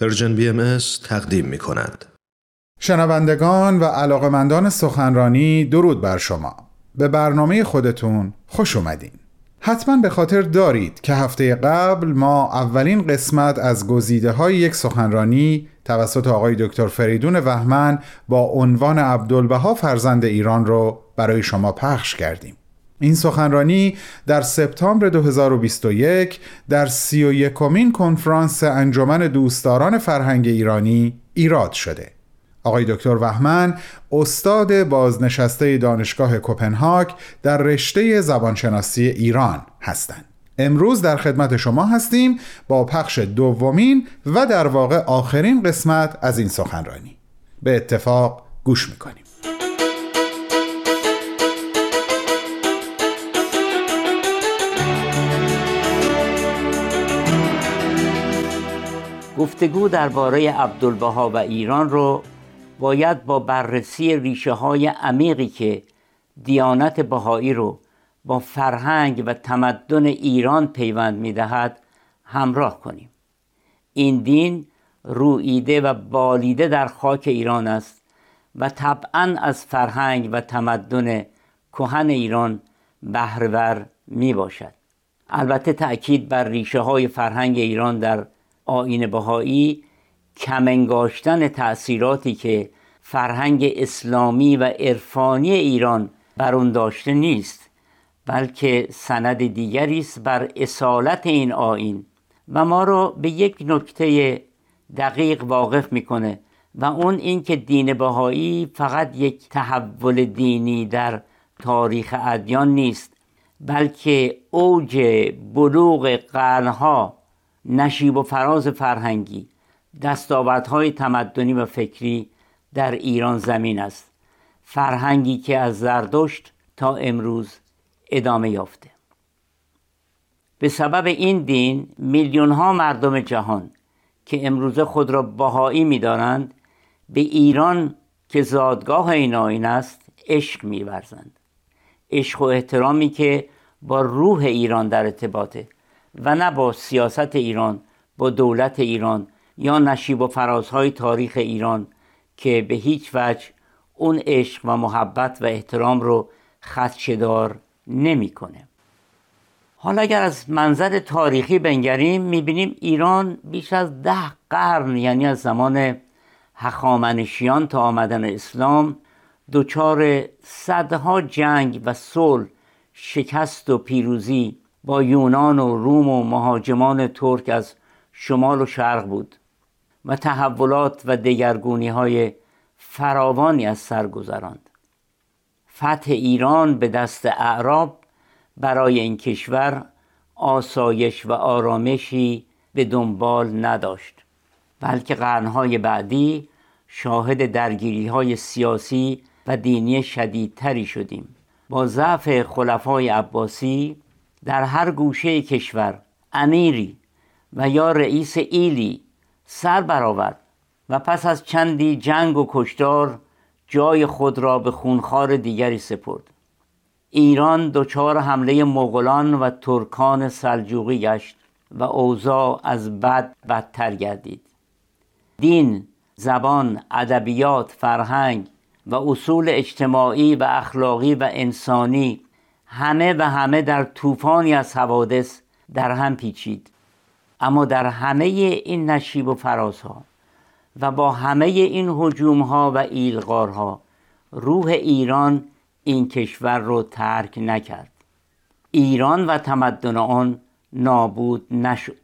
Persian BMS تقدیم می کند. شنوندگان و علاقمندان سخنرانی درود بر شما. به برنامه خودتون خوش اومدین. حتما به خاطر دارید که هفته قبل ما اولین قسمت از گزیده های یک سخنرانی توسط آقای دکتر فریدون وهمن با عنوان عبدالبها فرزند ایران رو برای شما پخش کردیم. این سخنرانی در سپتامبر 2021 در سی و یکمین کنفرانس انجمن دوستداران فرهنگ ایرانی ایراد شده. آقای دکتر وحمن استاد بازنشسته دانشگاه کوپنهاگ در رشته زبانشناسی ایران هستند. امروز در خدمت شما هستیم با پخش دومین و در واقع آخرین قسمت از این سخنرانی. به اتفاق گوش می‌کنیم. گفتگو درباره عبدالبها و ایران رو باید با بررسی ریشه های عمیقی که دیانت بهایی رو با فرهنگ و تمدن ایران پیوند می‌دهد همراه کنیم. این دین رویده و بالیده در خاک ایران است و طبعا از فرهنگ و تمدن کهن ایران بهرهور می باشد البته تأکید بر ریشه های فرهنگ ایران در آین بهایی کمنگاشتن تأثیراتی که فرهنگ اسلامی و عرفانی ایران بر اون داشته نیست بلکه سند دیگری است بر اصالت این آین و ما را به یک نکته دقیق واقف می‌کنه و اون اینکه دین بهایی فقط یک تحول دینی در تاریخ ادیان نیست بلکه اوج بلوغ قرنها نشیب و فراز فرهنگی دستاوردهای تمدنی و فکری در ایران زمین است. فرهنگی که از زردشت تا امروز ادامه یافته. به سبب این دین میلیون ها مردم جهان که امروزه خود را بهایی می‌دانند به ایران که زادگاه این آین است عشق میورزند. عشق و احترامی که با روح ایران در ارتباطه. و نه با سیاست ایران با دولت ایران یا نشیب و فرازهای تاریخ ایران که به هیچ وجه اون عشق و محبت و احترام رو خدشدار نمی‌کنه. حالا اگر از منظر تاریخی بنگریم می‌بینیم ایران بیش از ده قرن یعنی از زمان هخامنشیان تا آمدن اسلام دچار صدها جنگ و صلح شکست و پیروزی با یونان و روم و مهاجمان ترک از شمال و شرق بود و تحولات و دگرگونی های فراوانی از سر گذراند. فتح ایران به دست اعراب برای این کشور آسایش و آرامشی به دنبال نداشت بلکه قرنهای بعدی شاهد درگیری های سیاسی و دینی شدیدتری شدیم. با ضعف خلفای عباسی در هر گوشه کشور امیری و یا رئیس ایلی سر برآورد و پس از چندی جنگ و کشتار جای خود را به خونخوار دیگری سپرد. ایران دچار حمله مغولان و ترکان سلجوقی گشت و اوضاع از بد بدتر گردید. دین زبان ادبیات فرهنگ و اصول اجتماعی و اخلاقی و انسانی همه و همه در طوفانی از حوادث در هم پیچید. اما در همه این نشیب و فرازها و با همه این حجوم ها و ایلغارها روح ایران این کشور رو ترک نکرد. ایران و تمدن آن نابود نشد.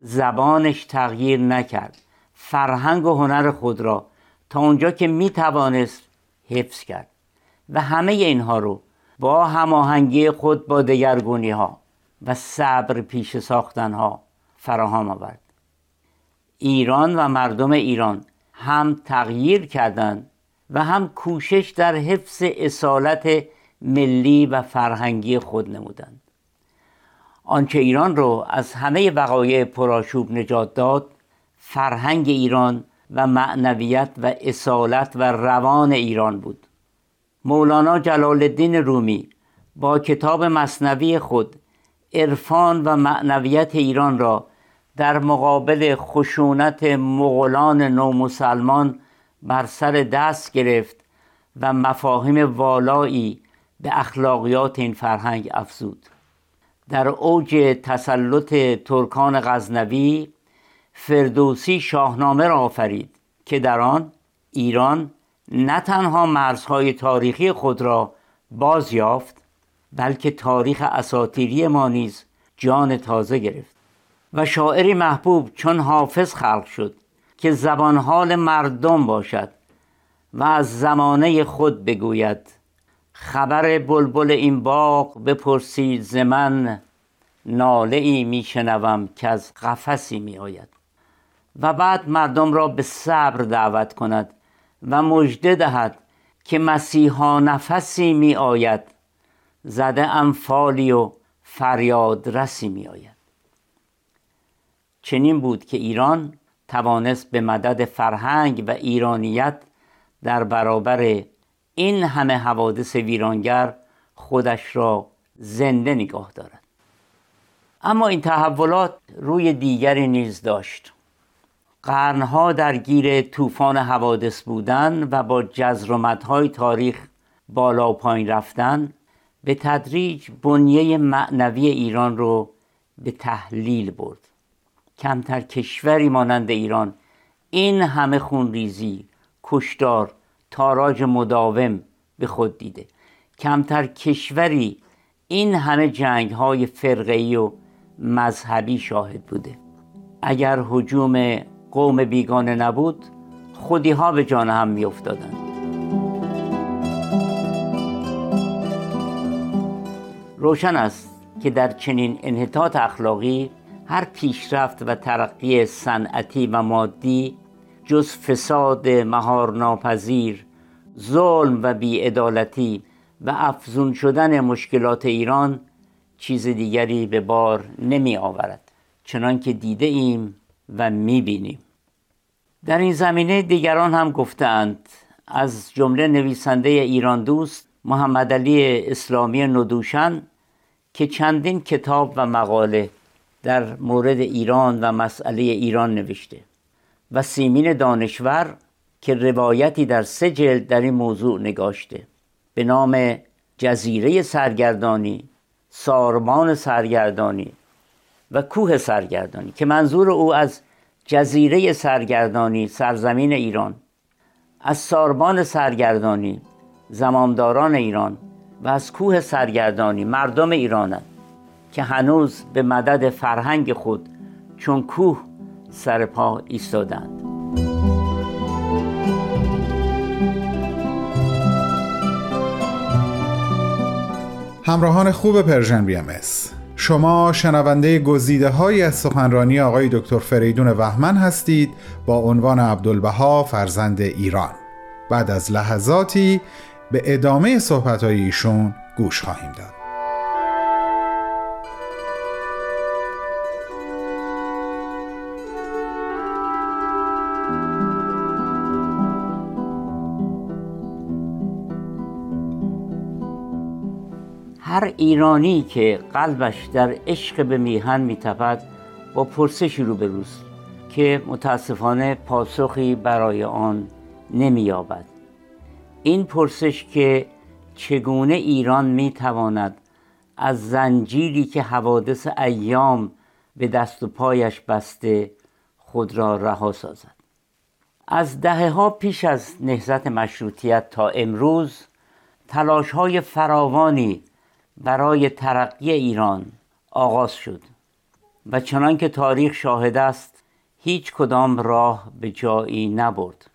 زبانش تغییر نکرد. فرهنگ و هنر خود را تا اونجا که می توانست حفظ کرد. و همه اینها رو با هماهنگی خود با دگرگونی ها و صبر پیش ساختن ها فراهم آورد. ایران و مردم ایران هم تغییر کردند و هم کوشش در حفظ اصالت ملی و فرهنگی خود نمودند. آنچه ایران رو از همه وقایع پرآشوب نجات داد فرهنگ ایران و معنویت و اصالت و روان ایران بود. مولانا جلال الدین رومی با کتاب مصنوی خود عرفان و معنویت ایران را در مقابل خشونت مغولان نومسلمان بر سر دست گرفت و مفاهیم والایی به اخلاقیات این فرهنگ افزود. در اوج تسلط ترکان غزنوی فردوسی شاهنامه را آفرید که در آن ایران نه تنها مرزهای تاریخی خود را باز یافت بلکه تاریخ اساتیری ما نیز جان تازه گرفت و شاعری محبوب چون حافظ خلق شد که زبان مردم باشد و از زمانه خود بگوید خبر بلبل این باغ بپرسید ز من ناله ای میشنوم که از قفسی می آید و بعد مردم را به صبر دعوت کند و مژده دهد که مسیحا نفسی می آید. زده انفالی و فریاد رسی می آید. چنین بود که ایران توانست به مدد فرهنگ و ایرانیت در برابر این همه حوادث ویرانگر خودش را زنده نگاه دارد. اما این تحولات روی دیگری نیز داشت. قرنها درگیر طوفان حوادث بودن و با جزر و تاریخ بالا و پایین رفتن به تدریج بنیه معنوی ایران رو به تحلیل برد. کمتر کشوری مانند ایران این همه خونریزی کشتار تاراج مداوم به خود دیده. کمتر کشوری این همه جنگ های فرقه‌ای و مذهبی شاهد بوده. اگر حجوم قوم بیگانه نبود خودی ها به جان هم می افتادن. روشن است که در چنین انحطاط اخلاقی هر پیشرفت و ترقی صنعتی و مادی جز فساد مهار ناپذیر ظلم و بیعدالتی و افزون شدن مشکلات ایران چیز دیگری به بار نمی آورد چنان که دیده ایم و می بینیم در این زمینه دیگران هم گفتند از جمله نویسنده ایران دوست محمد علی اسلامی ندوشن که چندین کتاب و مقاله در مورد ایران و مسئله ایران نوشته و سیمین دانشور که روایتی در سه جلد در این موضوع نگاشته. به نام جزیره سرگردانی سارمان سرگردانی و کوه سرگردانی که منظور او از جزیره سرگردانی سرزمین ایران از ساربان سرگردانی زمامداران ایران و از کوه سرگردانی مردم ایرانند که هنوز به مدد فرهنگ خود چون کوه سرپا ایستادند. همراهان خوب پرژن بی شما شنونده گزیده های از سخنرانی آقای دکتر فریدون وحمن هستید با عنوان عبدالبها فرزند ایران. بعد از لحظاتی به ادامه صحبت ایشون گوش خواهیم داد. هر ایرانی که قلبش در عشق به میهن میتپد با پرسشی روبروست که متاسفانه پاسخی برای آن نمییابد. این پرسش که چگونه ایران می‌تواند از زنجیری که حوادث ایام به دست و پایش بسته خود را رها سازد. از دهه ها پیش از نهضت مشروطیت تا امروز تلاش های فراوانی برای ترقی ایران آغاز شد و چنان که تاریخ شاهد است هیچ کدام راه به جایی نبرد.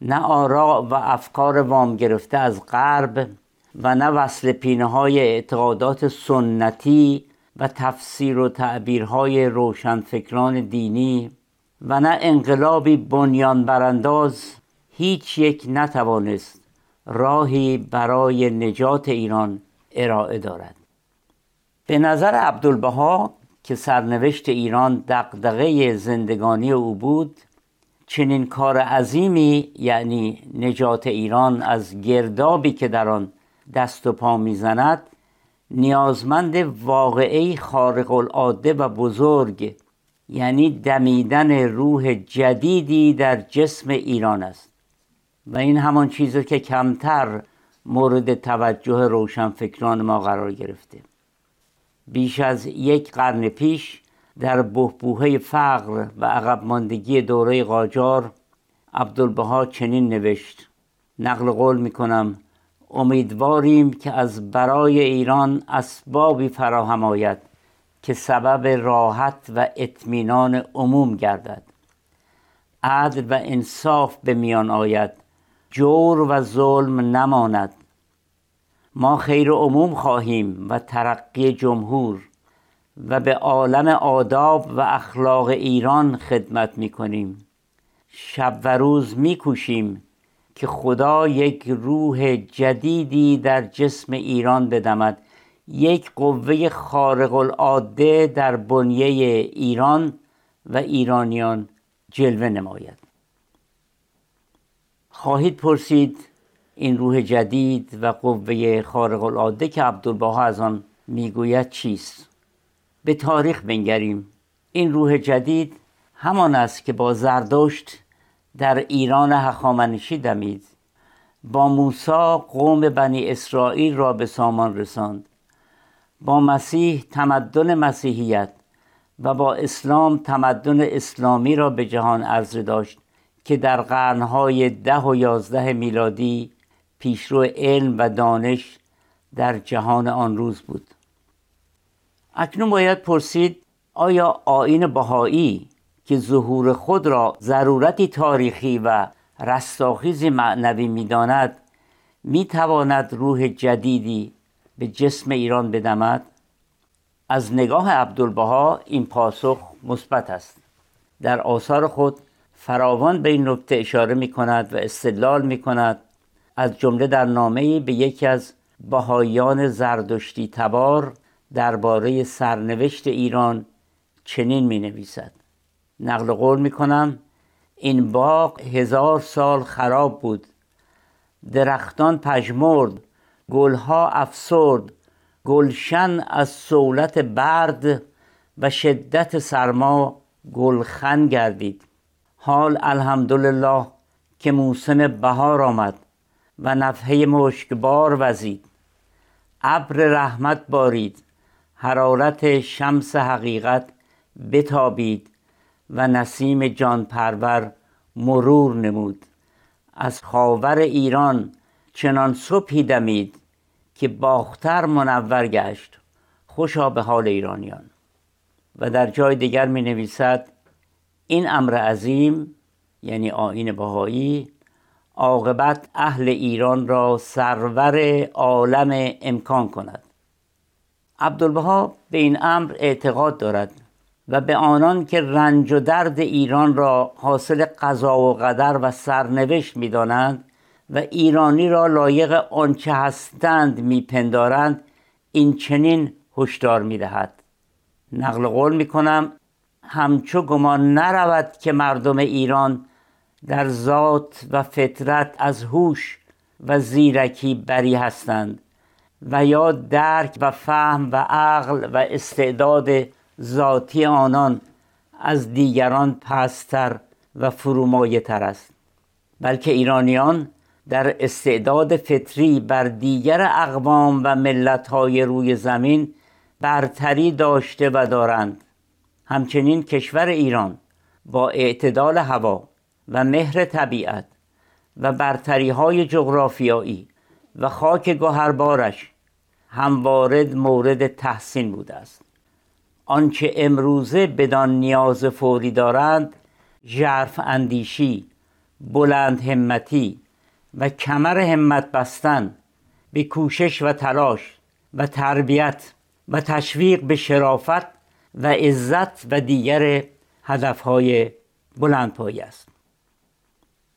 نه آرا و افکار وام گرفته از غرب و نه وصل پینه های اعتقادات سنتی و تفسیر و تعبیرهای روشنفکران دینی و نه انقلابی بنیان برانداز هیچ یک نتوانست راهی برای نجات ایران ارائه دارد. به نظر عبدالبها که سرنوشت ایران دقدقه زندگانی او بود چنین کار عظیمی یعنی نجات ایران از گردابی که در آن دست و پا می‌زند نیازمند واقعی خارق العاده و بزرگ یعنی دمیدن روح جدیدی در جسم ایران است. و این همان چیزی که کمتر مورد توجه روشنفکران ما قرار گرفته. بیش از یک قرن پیش در بهبوهه فقر و عقب ماندگی دوره قاجار عبدالبها چنین نوشت نقل قول می‌کنم امیدواریم که از برای ایران اسبابی فراهم آید که سبب راحت و اطمینان عموم گردد. عدل و انصاف به میان آید. جور و ظلم نماند. ما خیر عموم خواهیم و ترقی جمهور و به عالم آداب و اخلاق ایران خدمت می کنیم شب و روز می کوشیم که خدا یک روح جدیدی در جسم ایران بدمد. یک قوه خارق العاده در بنیه ایران و ایرانیان جلوه نماید. خواهید پرسید این روح جدید و قوه خارق العاده که عبدالبها از آن می‌گوید چیست؟ به تاریخ بنگریم. این روح جدید همان است که با زردشت در ایران هخامنشی دمید. با موسی قوم بنی اسرائیل را به سامان رساند. با مسیح تمدن مسیحیت و با اسلام تمدن اسلامی را به جهان عرضه داشت. که در قرنهای ده و یازده میلادی پیشرو علم و دانش در جهان آن روز بود. اکنون باید پرسید آیا آین بهایی که ظهور خود را ضرورتی تاریخی و رستاخیزی معنوی می‌داند می‌تواند روح جدیدی به جسم ایران بدمد؟ از نگاه عبدالبها این پاسخ مثبت است. در آثار خود فراوان به این نکته اشاره می کند و استدلال می کند از جمله در نامه به یکی از بهاییان زردشتی تبار درباره سرنوشت ایران چنین می نویسد نقل قول می کنم این باغ هزار سال خراب بود. درختان پژمرد گلها افسرد گلشن از سولت برد و شدت سرما گلخن گردید. حال الحمدلله که موسم بهار آمد و نفحه مشکبار وزید. ابر رحمت بارید حرارت شمس حقیقت بتابید و نسیم جان پرور مرور نمود. از خاور ایران چنان صبحی دمید که باختر منور گشت. خوشا به حال ایرانیان. و در جای دیگر می نویسد این امر عظیم یعنی آین بهایی عاقبت اهل ایران را سرور عالم امکان کند. عبدالبها به این امر اعتقاد دارد و به آنان که رنج و درد ایران را حاصل قضا و قدر و سرنوشت می‌دانند و ایرانی را لایق آنچه هستند میپندارند این چنین هشدار می‌دهد. نقل قول می‌کنم همچو گمان نرود که مردم ایران در ذات و فطرت از هوش و زیرکی بری هستند و یا درک و فهم و عقل و استعداد ذاتی آنان از دیگران پستر و فرومایه تر است. بلکه ایرانیان در استعداد فطری بر دیگر اقوام و ملتهای روی زمین برتری داشته و دارند. همچنین کشور ایران با اعتدال هوا و مهر طبیعت و برتری های جغرافیایی و خاک گوهربارش هموارد مورد تحسین بوده است. آنچه امروزه بدان نیاز فوری دارند ژرف اندیشی بلند همتی و کمر همت بستن به کوشش و تلاش و تربیت و تشویق به شرافت و عزت و دیگر هدفهای بلندپایه است.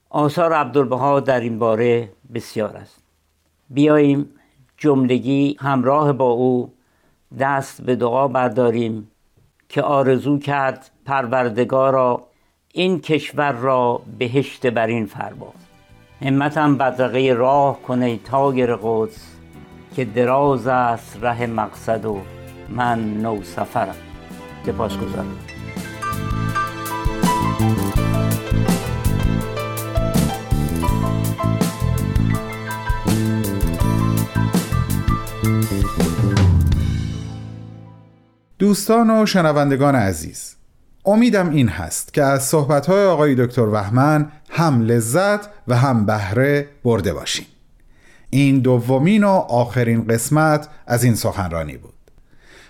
آثار عبدالبها در این باره بسیار است. بیاییم جملگی همراه با او دست به دعا برداریم که آرزو کرد پروردگارا این کشور را بهشت برین فرما. همتم بدرقه راه کنه تاگر قدس که دراز است ره مقصد و من نو سفرم سپاسگزارم دوستان و شنوندگان عزیز امیدم این هست که از صحبتهای آقای دکتر وحمن هم لذت و هم بهره برده باشین. این دومین و آخرین قسمت از این سخنرانی بود.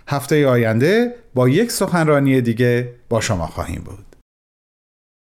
هفته آینده با یک سخنرانی دیگه با شما خواهیم بود.